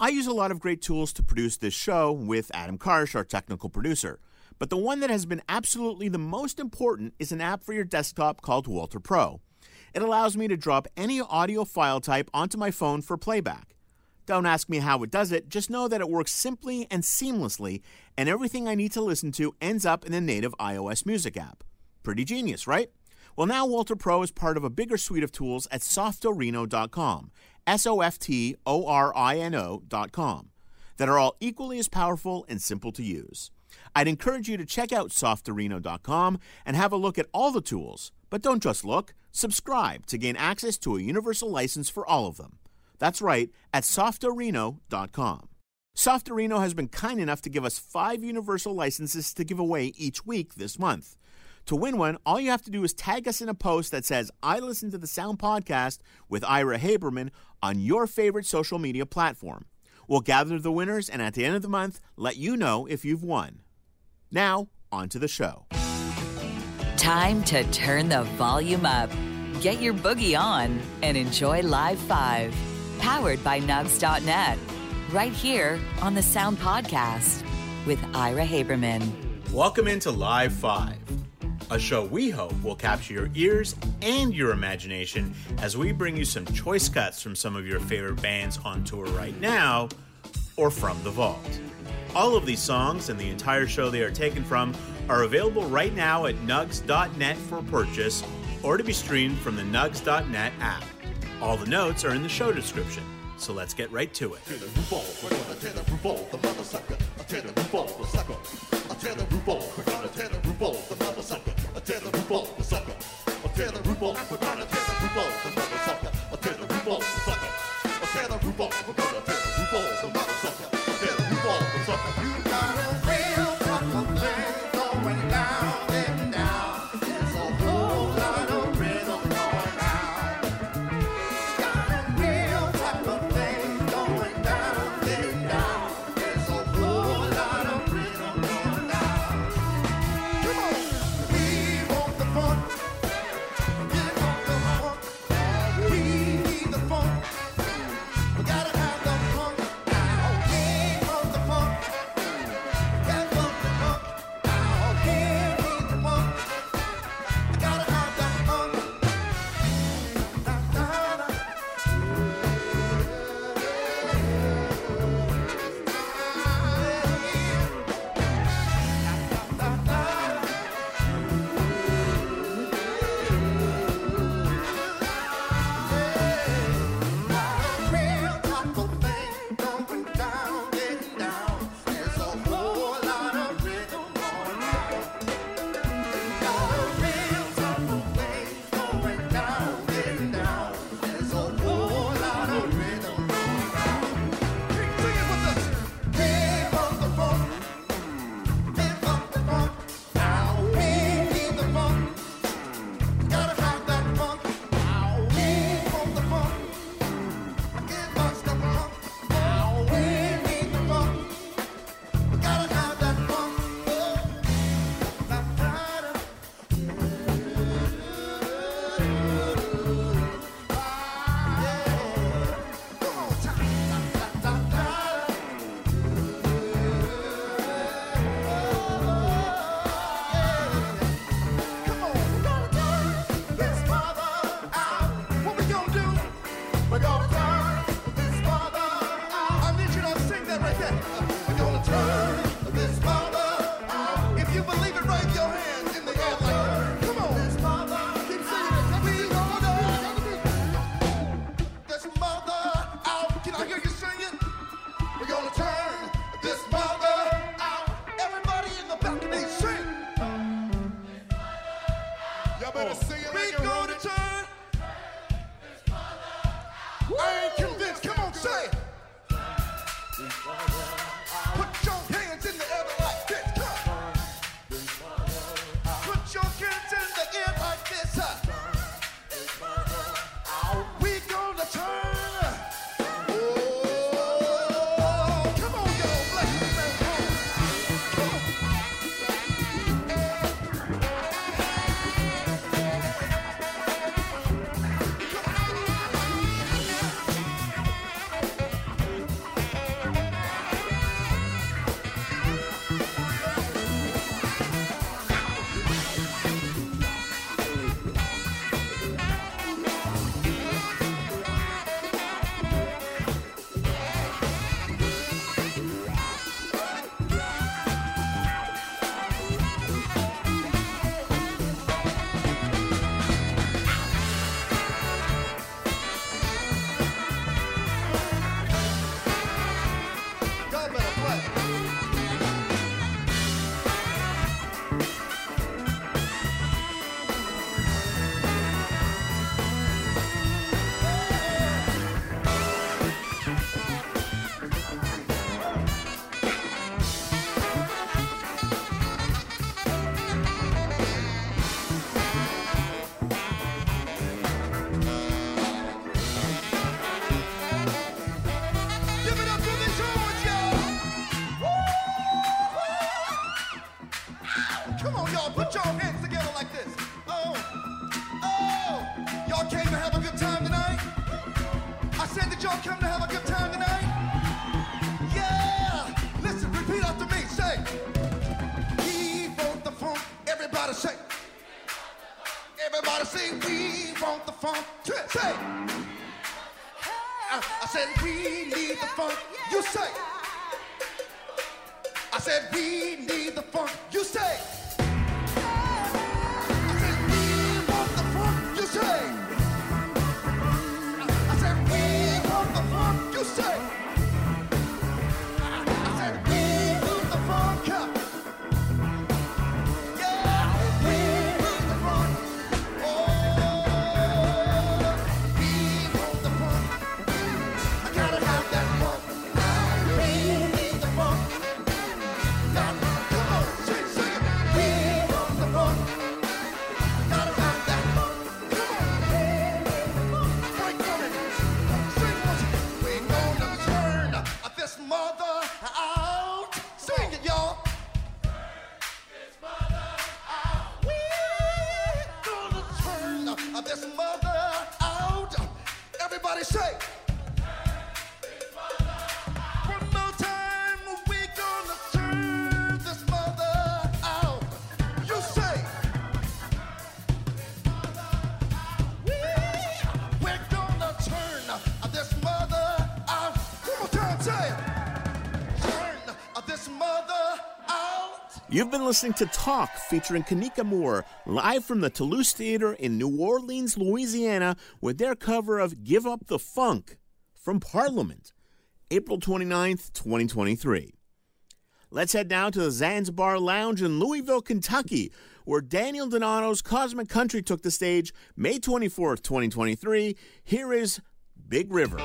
I use a lot of great tools to produce this show with Adam Karsh, our technical producer. But the one that has been absolutely the most important is an app for your desktop called Waltr Pro. It allows me to drop any audio file type onto my phone for playback. Don't ask me how it does it, just know that it works simply and seamlessly, and everything I need to listen to ends up in the native iOS music app. Pretty genius, right? Well, now Waltr Pro is part of a bigger suite of tools at softorino.com, S O F T O R I N com that are all equally as powerful and simple to use. I'd encourage you to check out softorino.com and have a look at all the tools, but don't just look, subscribe to gain access to a universal license for all of them. That's right, at softorino.com. Softorino has been kind enough to give us five universal licenses to give away each week this month. To win one, all you have to do is tag us in a post that says, I listen to the Sound Podcast with Ira Haberman on your favorite social media platform. We'll gather the winners and at the end of the month, let you know if you've won. Now, on to the show. Time to turn the volume up. Get your boogie on and enjoy Live 5, powered by Nugs.net, right here on the Sound Podcast with Ira Haberman. Welcome into Live 5 a show we hope will capture your ears and your imagination as we bring you some choice cuts from some of your favorite bands on tour right now or from the vault. All of these songs and the entire show they are taken from are available right now at nugs.net for purchase or to be streamed from the nugs.net app. All the notes are in the show description, so let's get right to it. the roof off the sucker. I'll tear the roof off. We're gonna tear the roof off the mother sucker. I'll tear the roof off the sucker. I'll tear the roof off. the funk. Say. I, I said we need the funk. You say. I said we need the funk. You say. I said we want the funk. You say. I said we want the funk. You say. Everybody say. You've been listening to Tauk featuring Kanika Moore, live from the Toulouse Theater in New Orleans, Louisiana, with their cover of Give Up the Funk from Parliament, April 29th, 2023. Let's head now to the Zanzibar Lounge in Louisville, Kentucky, where Daniel Donato's Cosmic Country took the stage May 24th, 2023. Here is Big River.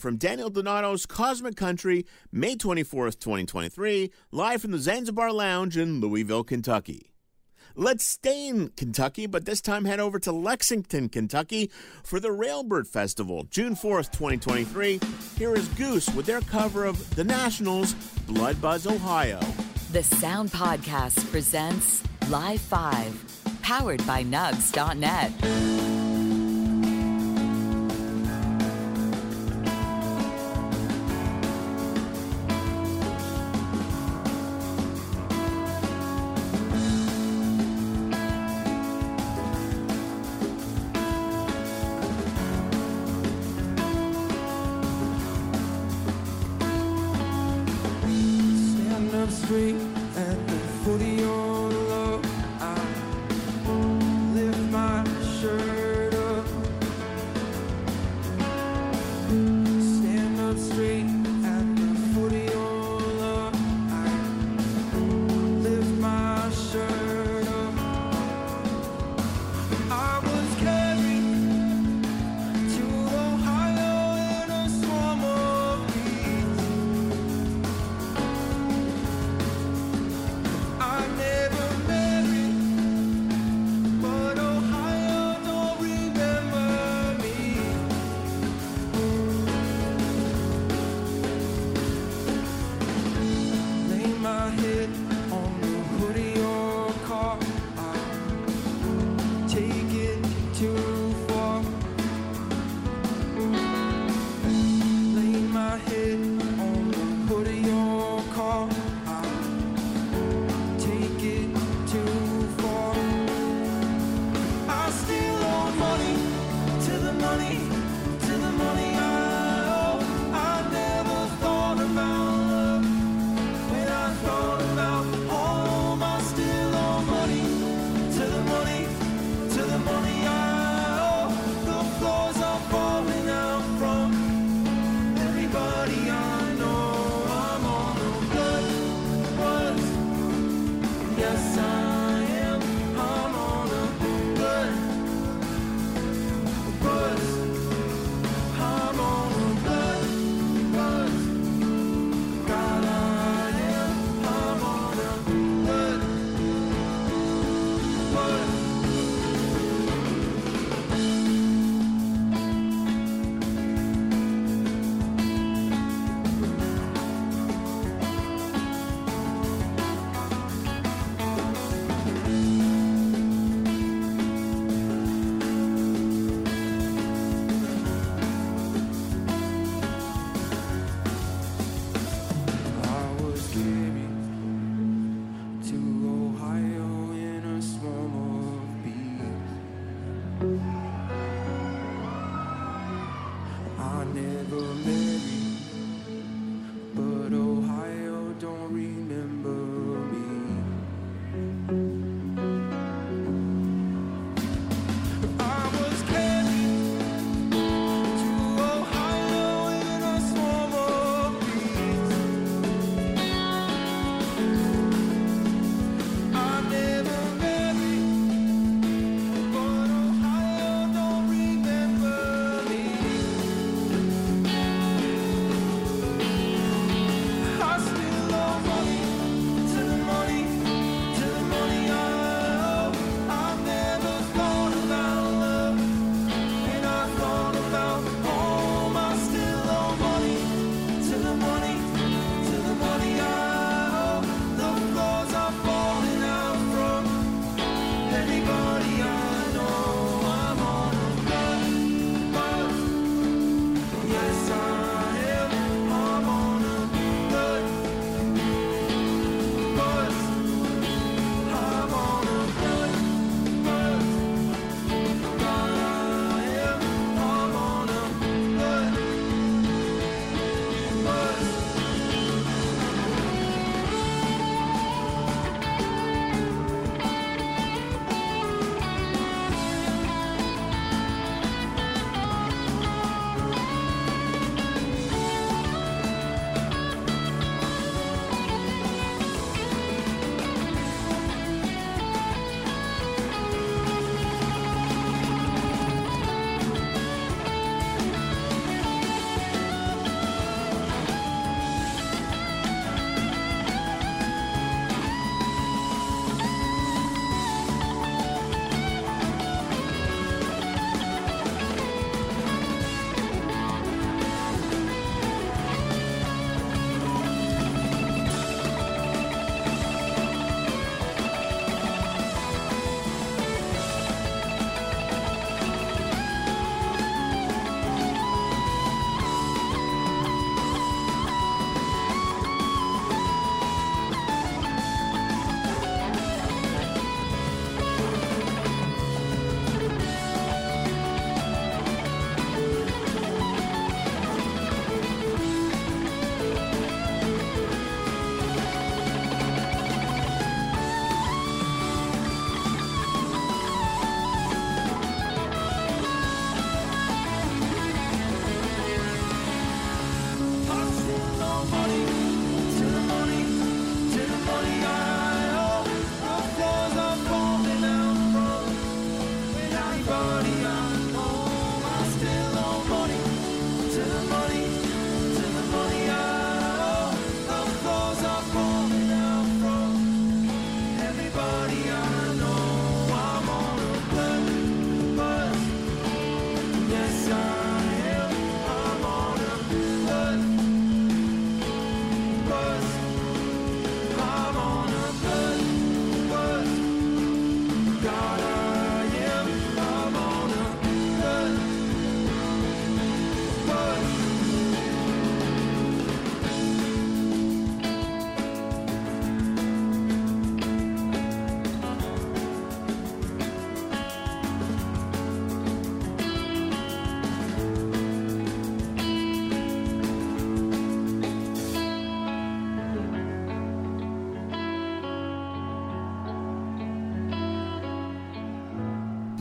from Daniel Donato's Cosmic Country, May 24th, 2023, live from the Zanzibar Lounge in Louisville, Kentucky. Let's stay in Kentucky, but this time head over to Lexington, Kentucky for the Railbird Festival, June 4th, 2023. Here is Goose with their cover of The National's Blood Buzz Ohio. The Sound Podcast presents Live 5, powered by Nugs.net.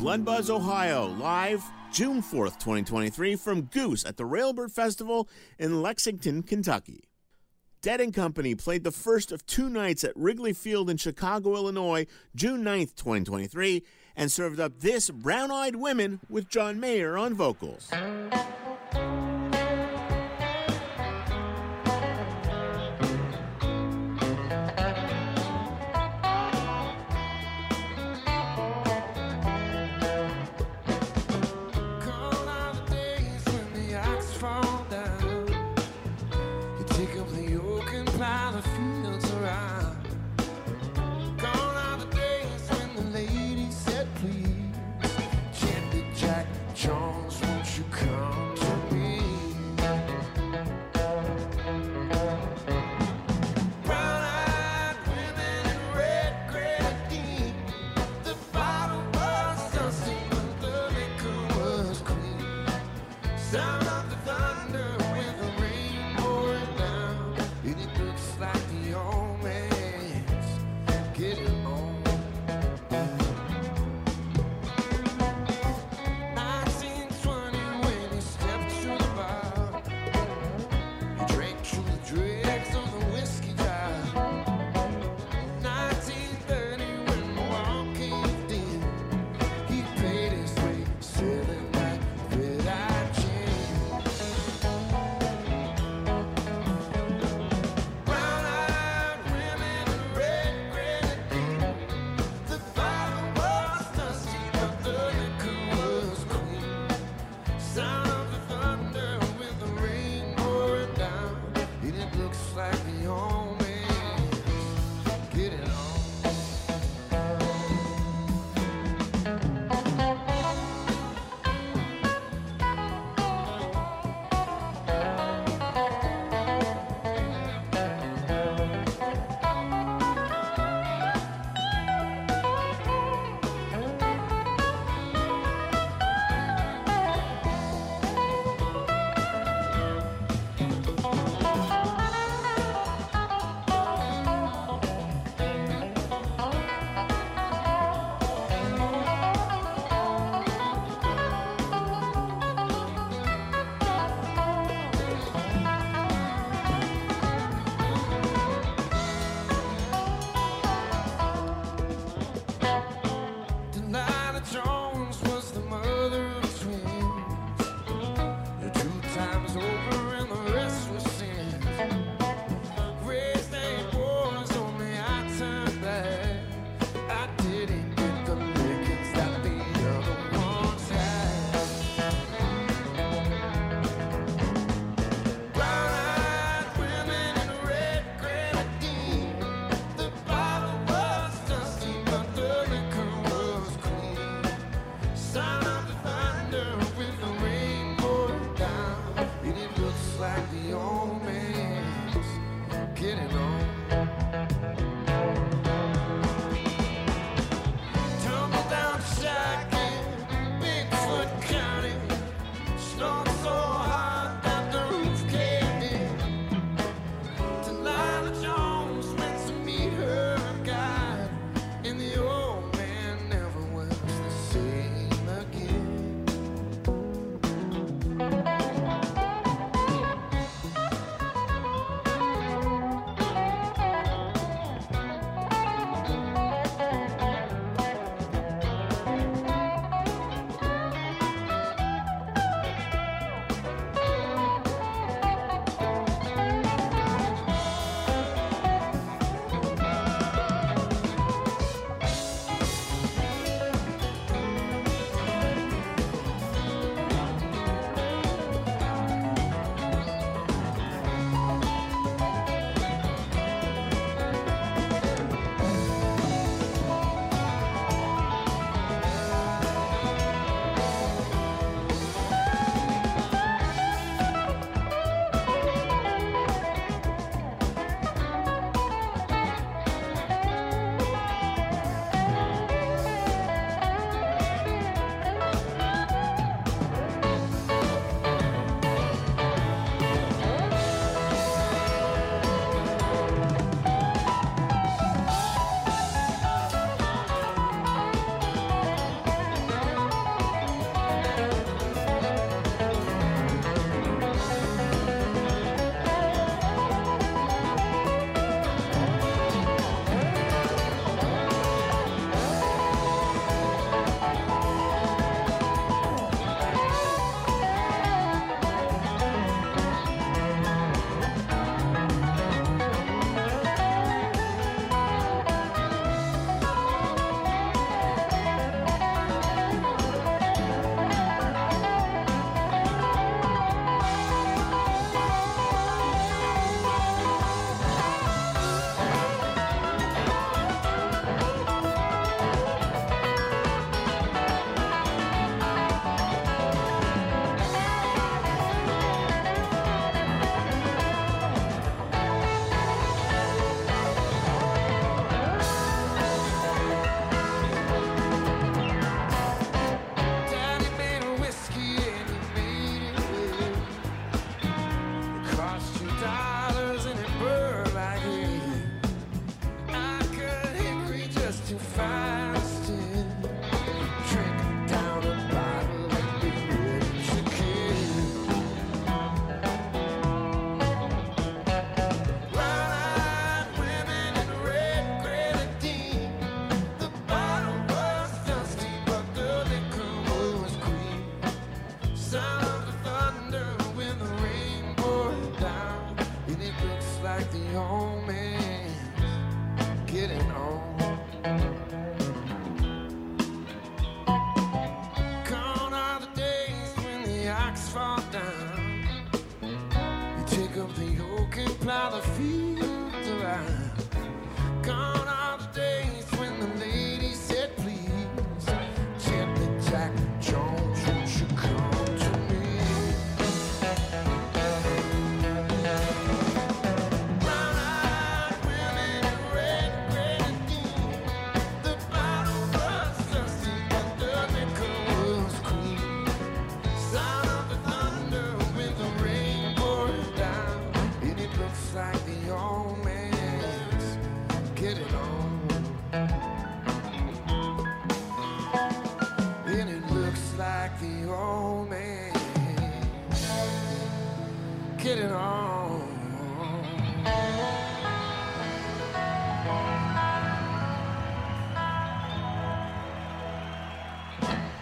Bloodbuzz, Ohio, live June 4th, 2023, from Goose at the Railbird Festival in Lexington, Kentucky. Dead and Company played the first of two nights at Wrigley Field in Chicago, Illinois, June 9th, 2023, and served up this Brown Eyed Women with John Mayer on vocals.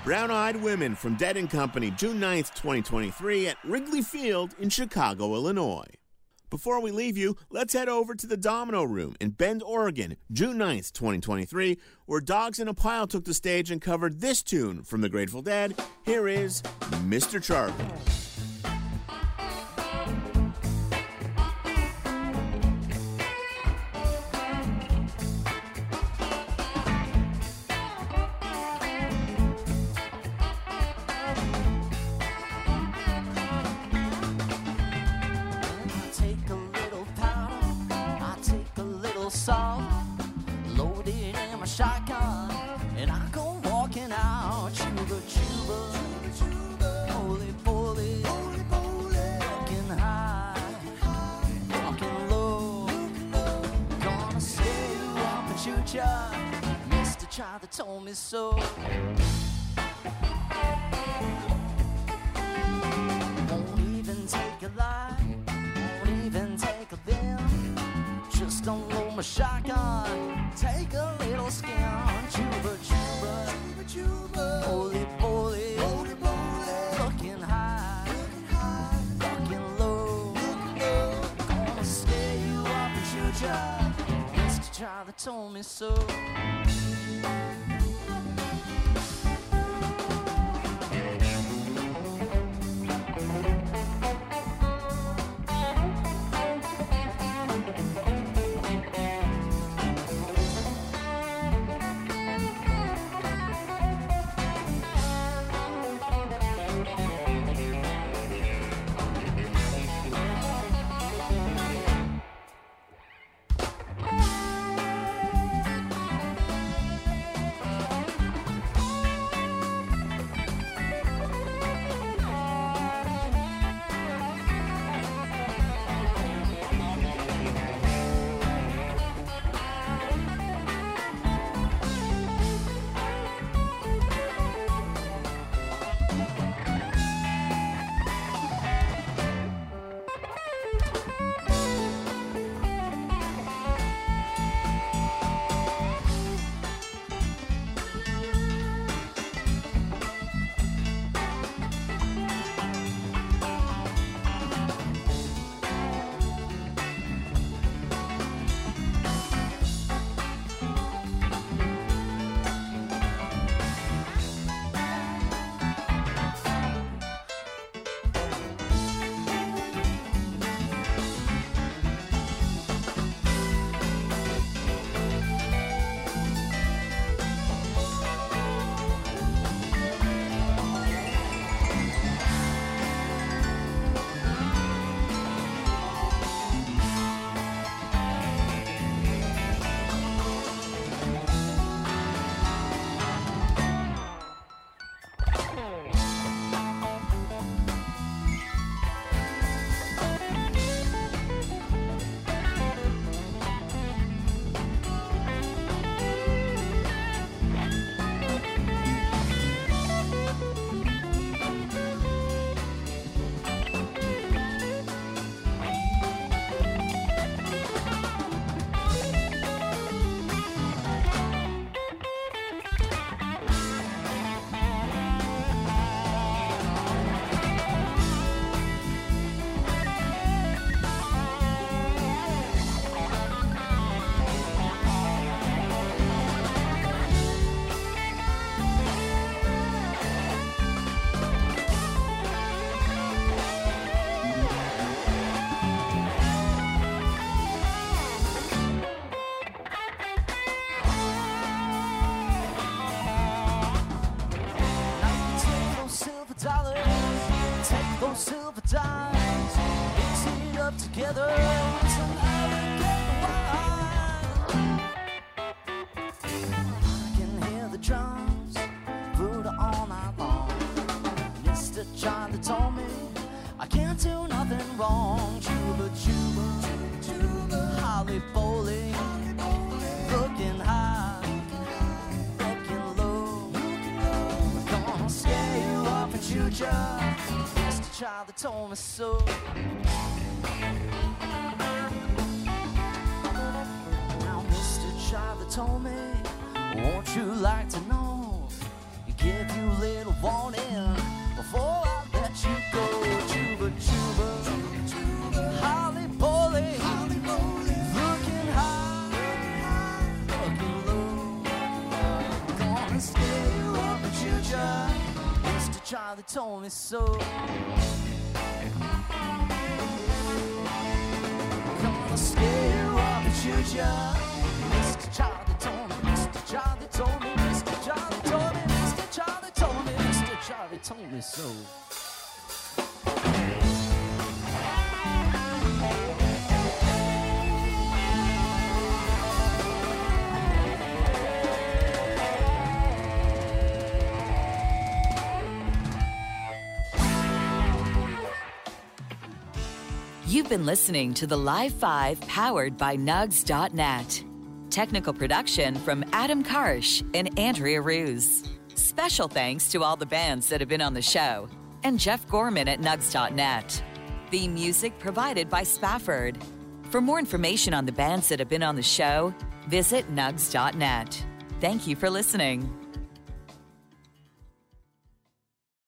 Brown Eyed Women from Dead and Company, June 9th, 2023, at Wrigley Field in Chicago, Illinois. Before we leave you, let's head over to the Domino Room in Bend, Oregon, June 9th, 2023, where Dogs in a Pile took the stage and covered this tune from the Grateful Dead. Here is Mr. Charlie. My shotgun, take a little skin. Chuba chuba, holy poly, looking high, looking low. Gonna stay you up and shoot. Mr. Charlie told me so. Together some hurricane wine. I can hear the drums, Buddha all night long. Mr. Charlie told me I can't do nothing wrong. Chuba, chuba, Holly bowling, looking high, looking low. Gonna scare you. Mr. Told me so. Charlie told me, won't you like to know? Give you little warning before I let you go. Chuba, chuba, bowling, looking high, looking low. Gonna scare you up shoot ya. Mr. Charlie told me so. Gonna scare you up ya. Mr. Mr. Charlie told me, Mr. Charlie told me, Mr. Charlie told me, Mr. Charlie told me so. You've been listening to the Live 5 powered by Nugs.net. Technical production from Adam Karsh and Andrea Ruse. Special thanks to all the bands that have been on the show and Jeff Gorman at Nugs.net. The music provided by Spafford. For more information on the bands that have been on the show, visit Nugs.net. Thank you for listening.